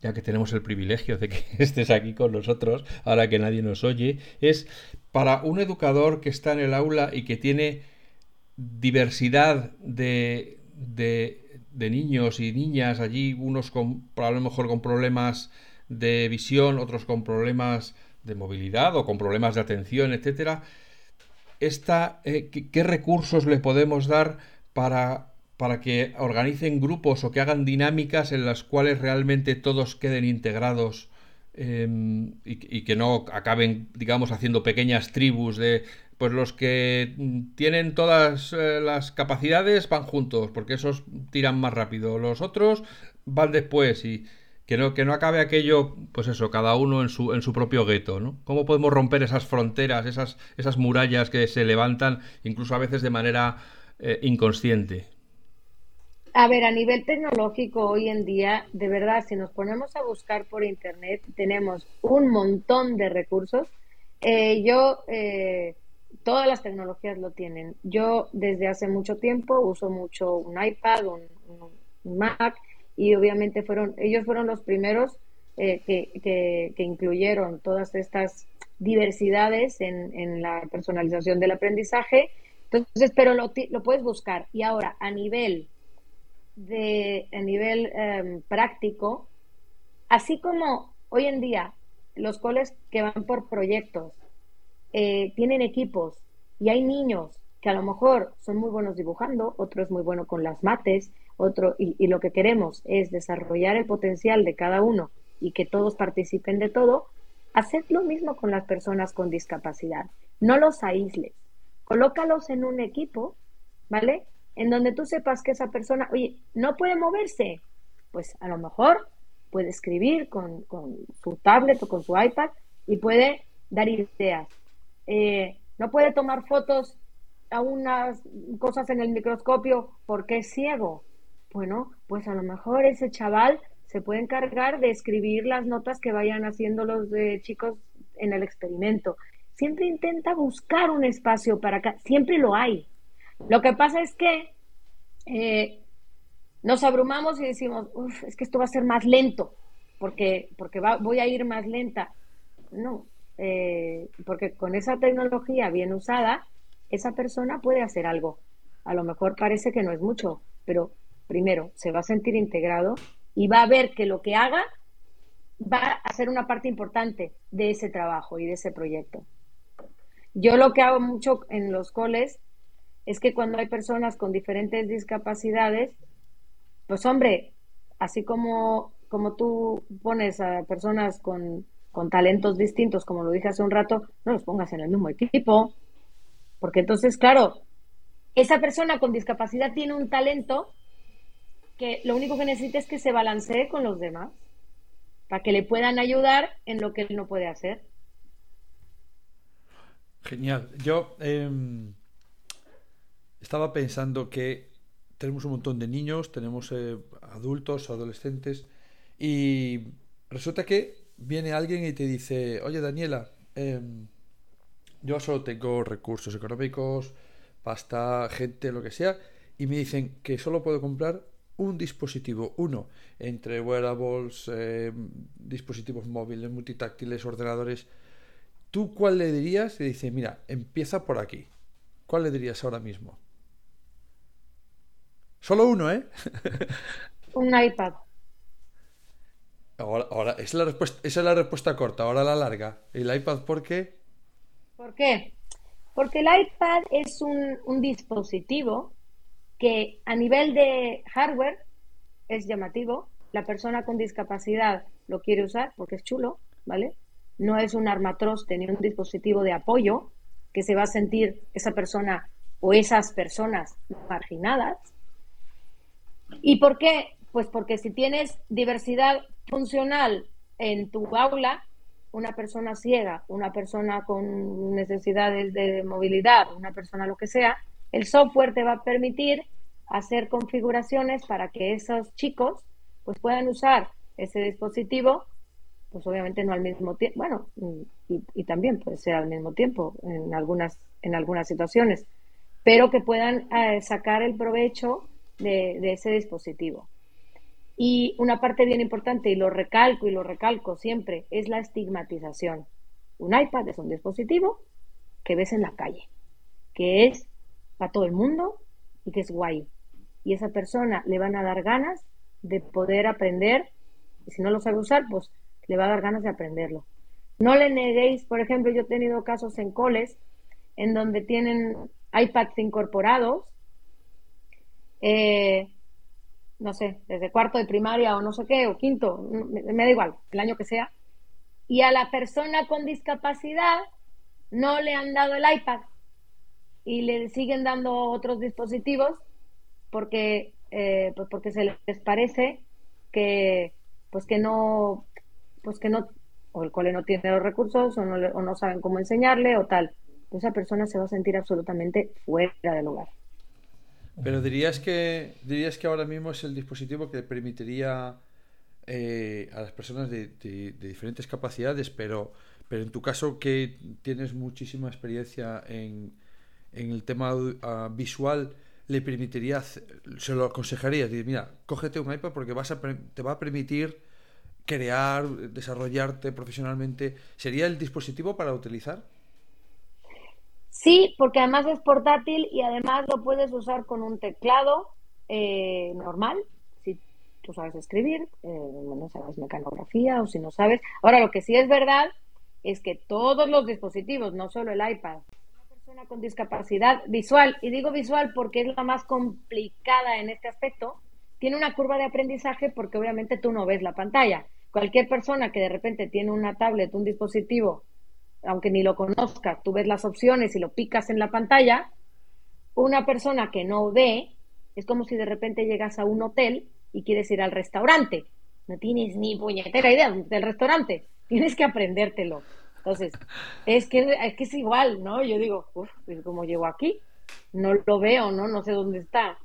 ya que tenemos el privilegio de que [LAUGHS] estés aquí con nosotros, ahora que nadie nos oye, es para un educador que está en el aula y que tiene diversidad de, de, niños y niñas allí, unos con, a lo mejor con problemas de visión, otros con problemas de movilidad o con problemas de atención, etcétera. Eh, ¿Qué recursos le podemos dar para para que organicen grupos o que hagan dinámicas en las cuales realmente todos queden integrados em, y, que no acaben, digamos, haciendo pequeñas tribus de, pues los que tienen todas eh, las capacidades van juntos, porque esos tiran más rápido, los otros van después y que no, que no acabe aquello, pues eso, cada uno en su, en su propio gueto, ¿no? ¿Cómo podemos romper esas fronteras, esas, esas murallas que se levantan, incluso a veces de manera eh, inconsciente? A ver, a nivel tecnológico hoy en día, de verdad, si nos ponemos a buscar por Internet, tenemos un montón de recursos. Eh, yo, eh, todas las tecnologías lo tienen. Yo desde hace mucho tiempo uso mucho un iPad, un, Mac, y obviamente fueron, ellos fueron los primeros eh, que, que, incluyeron todas estas diversidades en, en, la personalización del aprendizaje. Entonces, pero lo, lo puedes buscar. Y ahora, a nivel de, a nivel em, práctico, así como hoy en día los coles que van por proyectos eh, tienen equipos y hay niños que a lo mejor son muy buenos dibujando, otro es muy bueno con las mates, otro, y, y lo que queremos es desarrollar el potencial de cada uno y que todos participen de todo, haced lo mismo con las personas con discapacidad. No los aísles, colócalos en un equipo, ¿vale? En donde tú sepas que esa persona, oye, no puede moverse, pues a lo mejor puede escribir con, su tablet o con su iPad y puede dar ideas. Eh, no puede tomar fotos a unas cosas en el microscopio porque es ciego. Bueno, pues a lo mejor ese chaval se puede encargar de escribir las notas que vayan haciendo los chicos en el experimento. Siempre intenta buscar un espacio para acá, siempre lo hay. Lo que pasa es que eh, nos abrumamos y decimos, es que esto va a ser más lento, porque, porque voy a ir más lenta. No, eh, porque con esa tecnología bien usada, esa persona puede hacer algo. A lo mejor parece que no es mucho, pero primero se va a sentir integrado y va a ver que lo que haga va a ser una parte importante de ese trabajo y de ese proyecto. Yo lo que hago mucho en los coles es que cuando hay personas con diferentes discapacidades, pues hombre, así como, como tú pones a personas con, con talentos distintos, como lo dije hace un rato, no los pongas en el mismo equipo, porque entonces, claro, esa persona con discapacidad tiene un talento que lo único que necesita es que se balancee con los demás para que le puedan ayudar en lo que él no puede hacer. Genial. Yo em, estaba pensando que tenemos un montón de niños, tenemos eh, adultos, adolescentes, y resulta que viene alguien y te dice, oye Daniela, em, yo solo tengo recursos económicos, pasta, gente, lo que sea, y me dicen que solo puedo comprar un dispositivo, uno, entre wearables, eh, dispositivos móviles, multitáctiles, ordenadores. ¿Tú cuál le dirías? Y dice, mira, empieza por aquí. ¿Cuál le dirías ahora mismo? Solo uno, ¿eh? [LAUGHS] un iPad. Ahora, ahora esa, es la respuesta, esa es la respuesta corta, ahora la larga. ¿El iPad por qué? ¿Por qué? Porque el iPad es un, un dispositivo que a nivel de hardware es llamativo, la persona con discapacidad lo quiere usar porque es chulo, ¿vale? No es un armatroste ni un dispositivo de apoyo que se va a sentir esa persona o esas personas marginadas. ¿Y por qué? Pues porque si tienes diversidad funcional en tu aula, una persona ciega, una persona con necesidades de movilidad, una persona lo que sea, el software te va a permitir hacer configuraciones para que esos chicos pues puedan usar ese dispositivo, pues obviamente no al mismo tiempo, bueno, y, también puede ser al mismo tiempo en algunas, en algunas situaciones, pero que puedan eh, sacar el provecho de, ese dispositivo. Y una parte bien importante, y lo recalco y lo recalco siempre, es la estigmatización. Un iPad es un dispositivo que ves en la calle, que es para todo el mundo y que es guay. Y esa persona le van a dar ganas de poder aprender, y si no lo sabe usar, pues le va a dar ganas de aprenderlo. No le neguéis, por ejemplo, yo he tenido casos en coles en donde tienen iPads incorporados, eh, no sé, desde cuarto de primaria o no sé qué, o quinto, me, da igual, el año que sea, y a la persona con discapacidad no le han dado el iPad y le siguen dando otros dispositivos porque, eh, pues porque se les parece que, pues que no, pues que no, o el cole no tiene los recursos o no, o no saben cómo enseñarle o tal. Esa persona se va a sentir absolutamente fuera del lugar. Pero dirías que dirías que ahora mismo es el dispositivo que permitiría eh, a las personas de, diferentes capacidades, pero, pero en tu caso que tienes muchísima experiencia en, en el tema uh, visual, le permitiría, se lo aconsejaría, decir, mira, cógete un iPad porque vas a, te va a permitir crear, desarrollarte profesionalmente. ¿Sería el dispositivo para utilizar? Sí, porque además es portátil y además lo puedes usar con un teclado eh, normal, si tú sabes escribir, eh, no sabes mecanografía o si no sabes. Ahora, lo que sí es verdad es que todos los dispositivos, no solo el iPad, con discapacidad visual, y digo visual porque es la más complicada en este aspecto, tiene una curva de aprendizaje porque obviamente tú no ves la pantalla. Cualquier persona que de repente tiene una tablet, un dispositivo, aunque ni lo conozca, tú ves las opciones y lo picas en la pantalla, una persona que no ve, es como si de repente llegas a un hotel y quieres ir al restaurante. no tienes ni puñetera idea del restaurante, tienes que aprendértelo. Entonces, es que, es que es igual, ¿no? Yo digo, uff, pues como llego aquí, no lo veo, ¿no? No sé dónde está.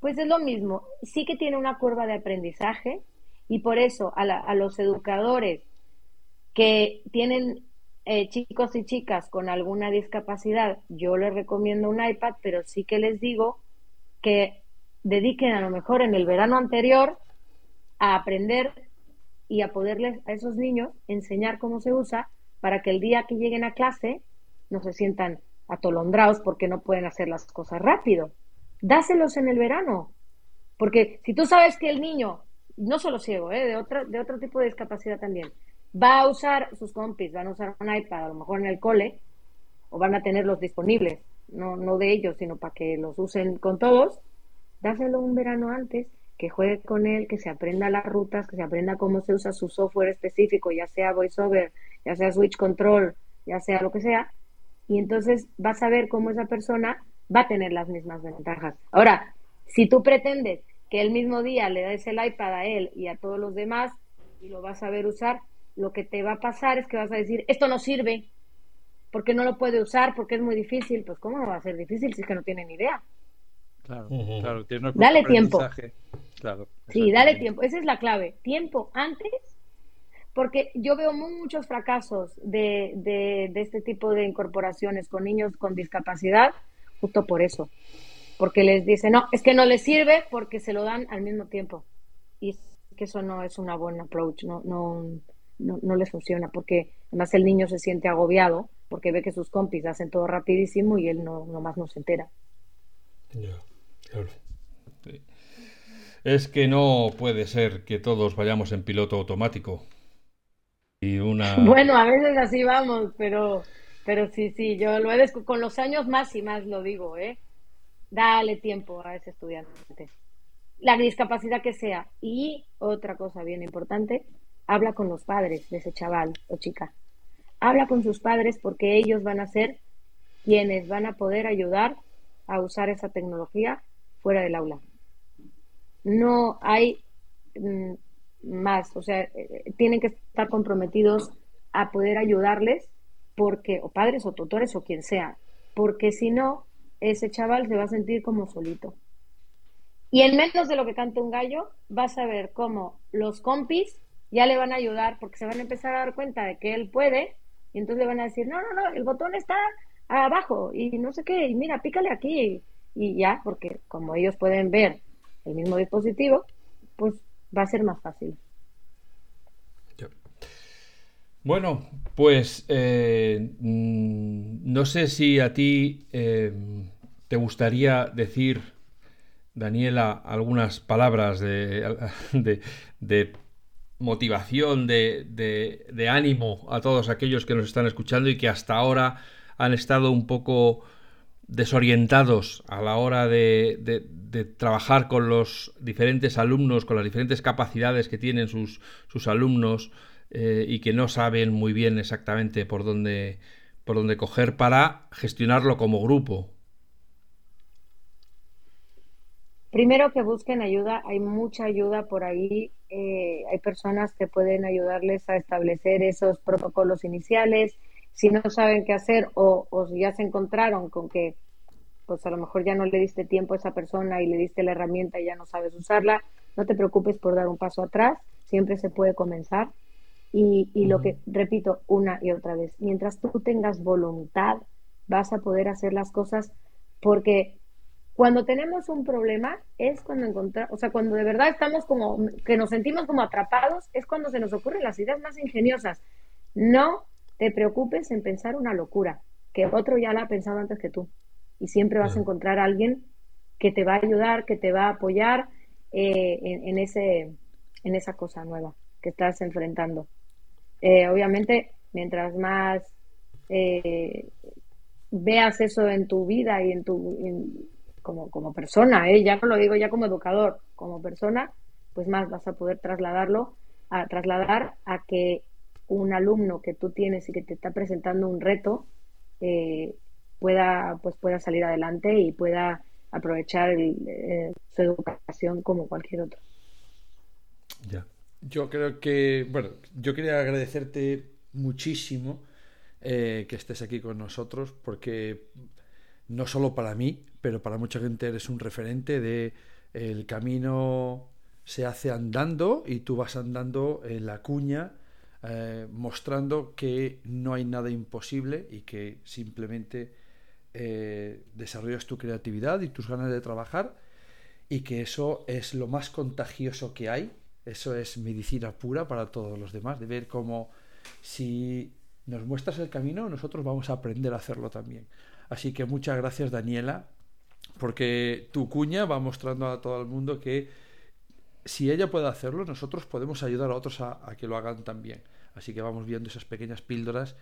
Pues es lo mismo, sí que tiene una curva de aprendizaje y por eso a los educadores que tienen eh, chicos y chicas con alguna discapacidad, yo les recomiendo un iPad, pero sí que les digo que dediquen a lo mejor en el verano anterior a aprender y a poderles a esos niños enseñar cómo se usa para que el día que lleguen a clase no se sientan atolondrados porque no pueden hacer las cosas rápido. Dáselos en el verano. Porque si tú sabes que el niño, no solo ciego, ¿eh? de, otro, de otro tipo de discapacidad también, va a usar sus compis, van a usar un iPad a lo mejor en el cole, o van a tenerlos disponibles, no, no de ellos, sino para que los usen con todos, dáselo un verano antes, que juegue con él, que se aprenda las rutas, que se aprenda cómo se usa su software específico, ya sea VoiceOver, ya sea Switch Control, ya sea lo que sea, y entonces vas a ver cómo esa persona va a tener las mismas ventajas. Ahora, si tú pretendes que el mismo día le des el iPad a él y a todos los demás y lo vas a ver usar, lo que te va a pasar es que vas a decir, esto no sirve, porque no lo puede usar, porque es muy difícil. Pues ¿cómo no va a ser difícil si es que no tiene ni idea? Claro, claro. dale tiempo. Claro, sí, dale tiempo. Esa es la clave. Tiempo antes, porque yo veo muchos fracasos de, de, de este tipo de incorporaciones con niños con discapacidad, justo por eso. Porque les dicen, no, es que no les sirve porque se lo dan al mismo tiempo. Y es que eso no es una buena approach, no, no, no, no les funciona, porque además el niño se siente agobiado porque ve que sus compis hacen todo rapidísimo y él no nomás no se entera. Es que no puede ser que todos vayamos en piloto automático. Y una... [LAUGHS] Bueno, a veces así vamos, pero, pero sí, sí, yo lo he con los años más y más lo digo, ¿eh? Dale tiempo a ese estudiante. La discapacidad que sea. Y otra cosa bien importante, habla con los padres de ese chaval o chica. Habla con sus padres porque ellos van a ser quienes van a poder ayudar a usar esa tecnología fuera del aula. No hay mm, más, o sea, eh, tienen que estar comprometidos a poder ayudarles porque, o padres o tutores o quien sea, porque si no, ese chaval se va a sentir como solito. Y en menos de lo que canta un gallo, vas a ver cómo los compis ya le van a ayudar porque se van a empezar a dar cuenta de que él puede y entonces le van a decir, no, no, no, el botón está abajo y no sé qué, y mira, pícale aquí y ya, porque como ellos pueden ver el mismo dispositivo, pues va a ser más fácil. Bueno, pues eh, mm, no sé si a ti eh, te gustaría decir, Daniela, algunas palabras de, [LAUGHS] de motivación, de, de, ánimo a todos aquellos que nos están escuchando y que hasta ahora han estado un poco desorientados a la hora de, trabajar con los diferentes alumnos, con las diferentes capacidades que tienen sus, sus alumnos eh, y que no saben muy bien exactamente por dónde, por dónde coger para gestionarlo como grupo. Primero que busquen ayuda, hay mucha ayuda por ahí, eh, hay personas que pueden ayudarles a establecer esos protocolos iniciales, si no saben qué hacer o, o ya se encontraron con que pues a lo mejor ya no le diste tiempo a esa persona y le diste la herramienta y ya no sabes usarla, no te preocupes por dar un paso atrás, siempre se puede comenzar. Y, y lo que repito una y otra vez, mientras tú tengas voluntad, vas a poder hacer las cosas porque cuando tenemos un problema es cuando encontramos, o sea, cuando de verdad estamos como, que nos sentimos como atrapados, es cuando se nos ocurren las ideas más ingeniosas. No te preocupes en pensar una locura, que otro ya la ha pensado antes que tú. Y siempre vas a encontrar a alguien que te va a ayudar, que te va a apoyar eh, en, ese, en esa cosa nueva que estás enfrentando. Eh, obviamente, mientras más eh, veas eso en tu vida y en tu, como, como persona, ¿eh? ya no lo digo ya como educador, como persona, pues más vas a poder trasladarlo, a trasladar a que un alumno que tú tienes y que te está presentando un reto eh, pueda, pues pueda salir adelante y pueda aprovechar eh, su educación como cualquier otro. Ya. Yo creo que, bueno, yo quería agradecerte muchísimo eh, que estés aquí con nosotros, porque no solo para mí, pero para mucha gente eres un referente de el camino se hace andando y tú vas andando en la cuña eh, mostrando que no hay nada imposible y que simplemente eh, desarrollas tu creatividad y tus ganas de trabajar y que eso es lo más contagioso que hay, eso es medicina pura para todos los demás, de ver cómo si nos muestras el camino, nosotros vamos a aprender a hacerlo también. Así que muchas gracias Daniela, porque tu cuña va mostrando a todo el mundo que si ella puede hacerlo, nosotros podemos ayudar a otros a, que lo hagan también. Así que vamos viendo esas pequeñas píldoras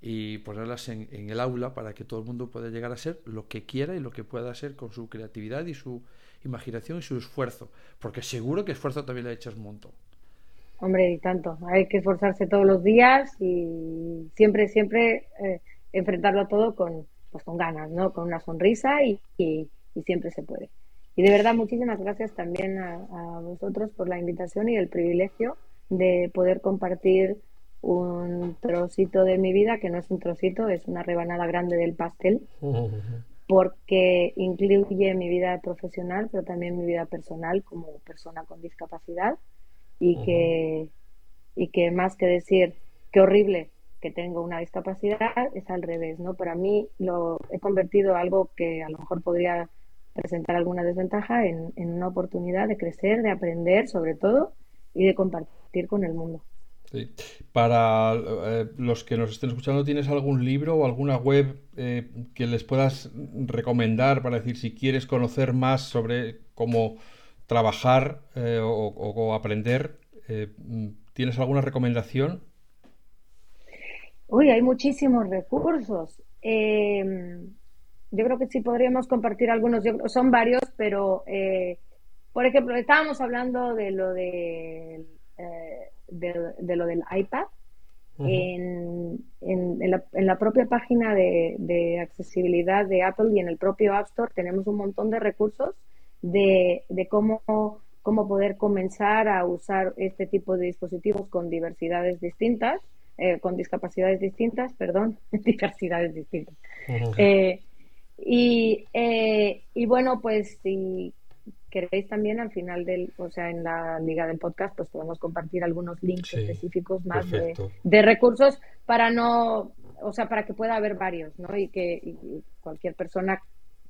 y ponerlas en, el aula para que todo el mundo pueda llegar a ser lo que quiera y lo que pueda ser con su creatividad y su imaginación y su esfuerzo. Porque seguro que esfuerzo también le echas un montón. Hombre, y tanto. Hay que esforzarse todos los días y siempre, siempre eh, enfrentarlo todo con, pues, con ganas, ¿no? Con una sonrisa y siempre se puede. Y de verdad, muchísimas gracias también a, vosotros por la invitación y el privilegio de poder compartir un trocito de mi vida, que no es un trocito, es una rebanada grande del pastel, [LAUGHS] porque incluye mi vida profesional, pero también mi vida personal como persona con discapacidad y que, y que más que decir qué horrible que tengo una discapacidad, es al revés, ¿no? Para mí lo he convertido en algo que a lo mejor podría presentar alguna desventaja en, una oportunidad de crecer, de aprender sobre todo y de compartir con el mundo. Sí. Para eh, los que nos estén escuchando, ¿tienes algún libro o alguna web eh, que les puedas recomendar para decir si quieres conocer más sobre cómo trabajar eh, o, aprender? ¿Tienes alguna recomendación? Uy, hay muchísimos recursos yo creo que sí podríamos compartir algunos, son varios, pero eh, por ejemplo, estábamos hablando de lo de, eh, de, lo del iPad. en, en, la, propia página de, accesibilidad de Apple y en el propio App Store tenemos un montón de recursos de, de cómo, cómo poder comenzar a usar este tipo de dispositivos con diversidades distintas, eh, con discapacidades distintas, perdón, [LAUGHS] diversidades distintas. Y, eh, y bueno, pues si queréis también al final del, o sea, en la liga del podcast, pues podemos compartir algunos links específicos más de, recursos para no, o sea, para que pueda haber varios, ¿no? Y que cualquier persona,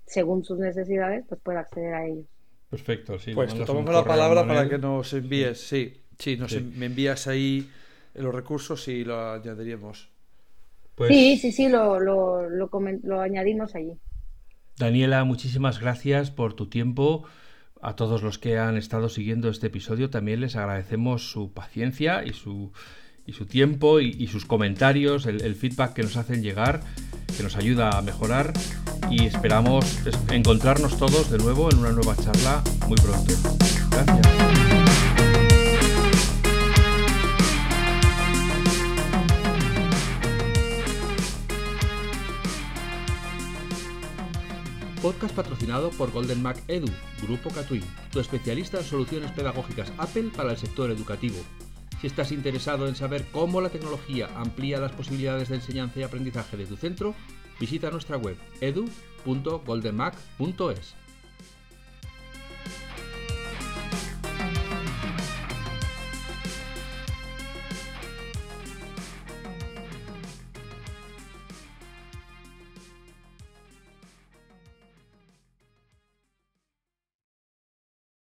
según sus necesidades, pues pueda acceder a ellos. Perfecto, sí. Pues te tomamos la palabra para que nos envíes, sí, sí, nos me envías ahí los recursos y lo añadiríamos. Pues... Sí, sí, sí, lo, lo, lo, lo añadimos allí. Daniela, muchísimas gracias por tu tiempo. A todos los que han estado siguiendo este episodio también les agradecemos su paciencia y su, y su tiempo y, sus comentarios, el, el, feedback que nos hacen llegar, que nos ayuda a mejorar y esperamos encontrarnos todos de nuevo en una nueva charla muy pronto. Gracias. Podcast patrocinado por Golden Mac Edu, Grupo Catwin, tu especialista en soluciones pedagógicas Apple para el sector educativo. Si estás interesado en saber cómo la tecnología amplía las posibilidades de enseñanza y aprendizaje de tu centro, visita nuestra web edu.goldenmac.es.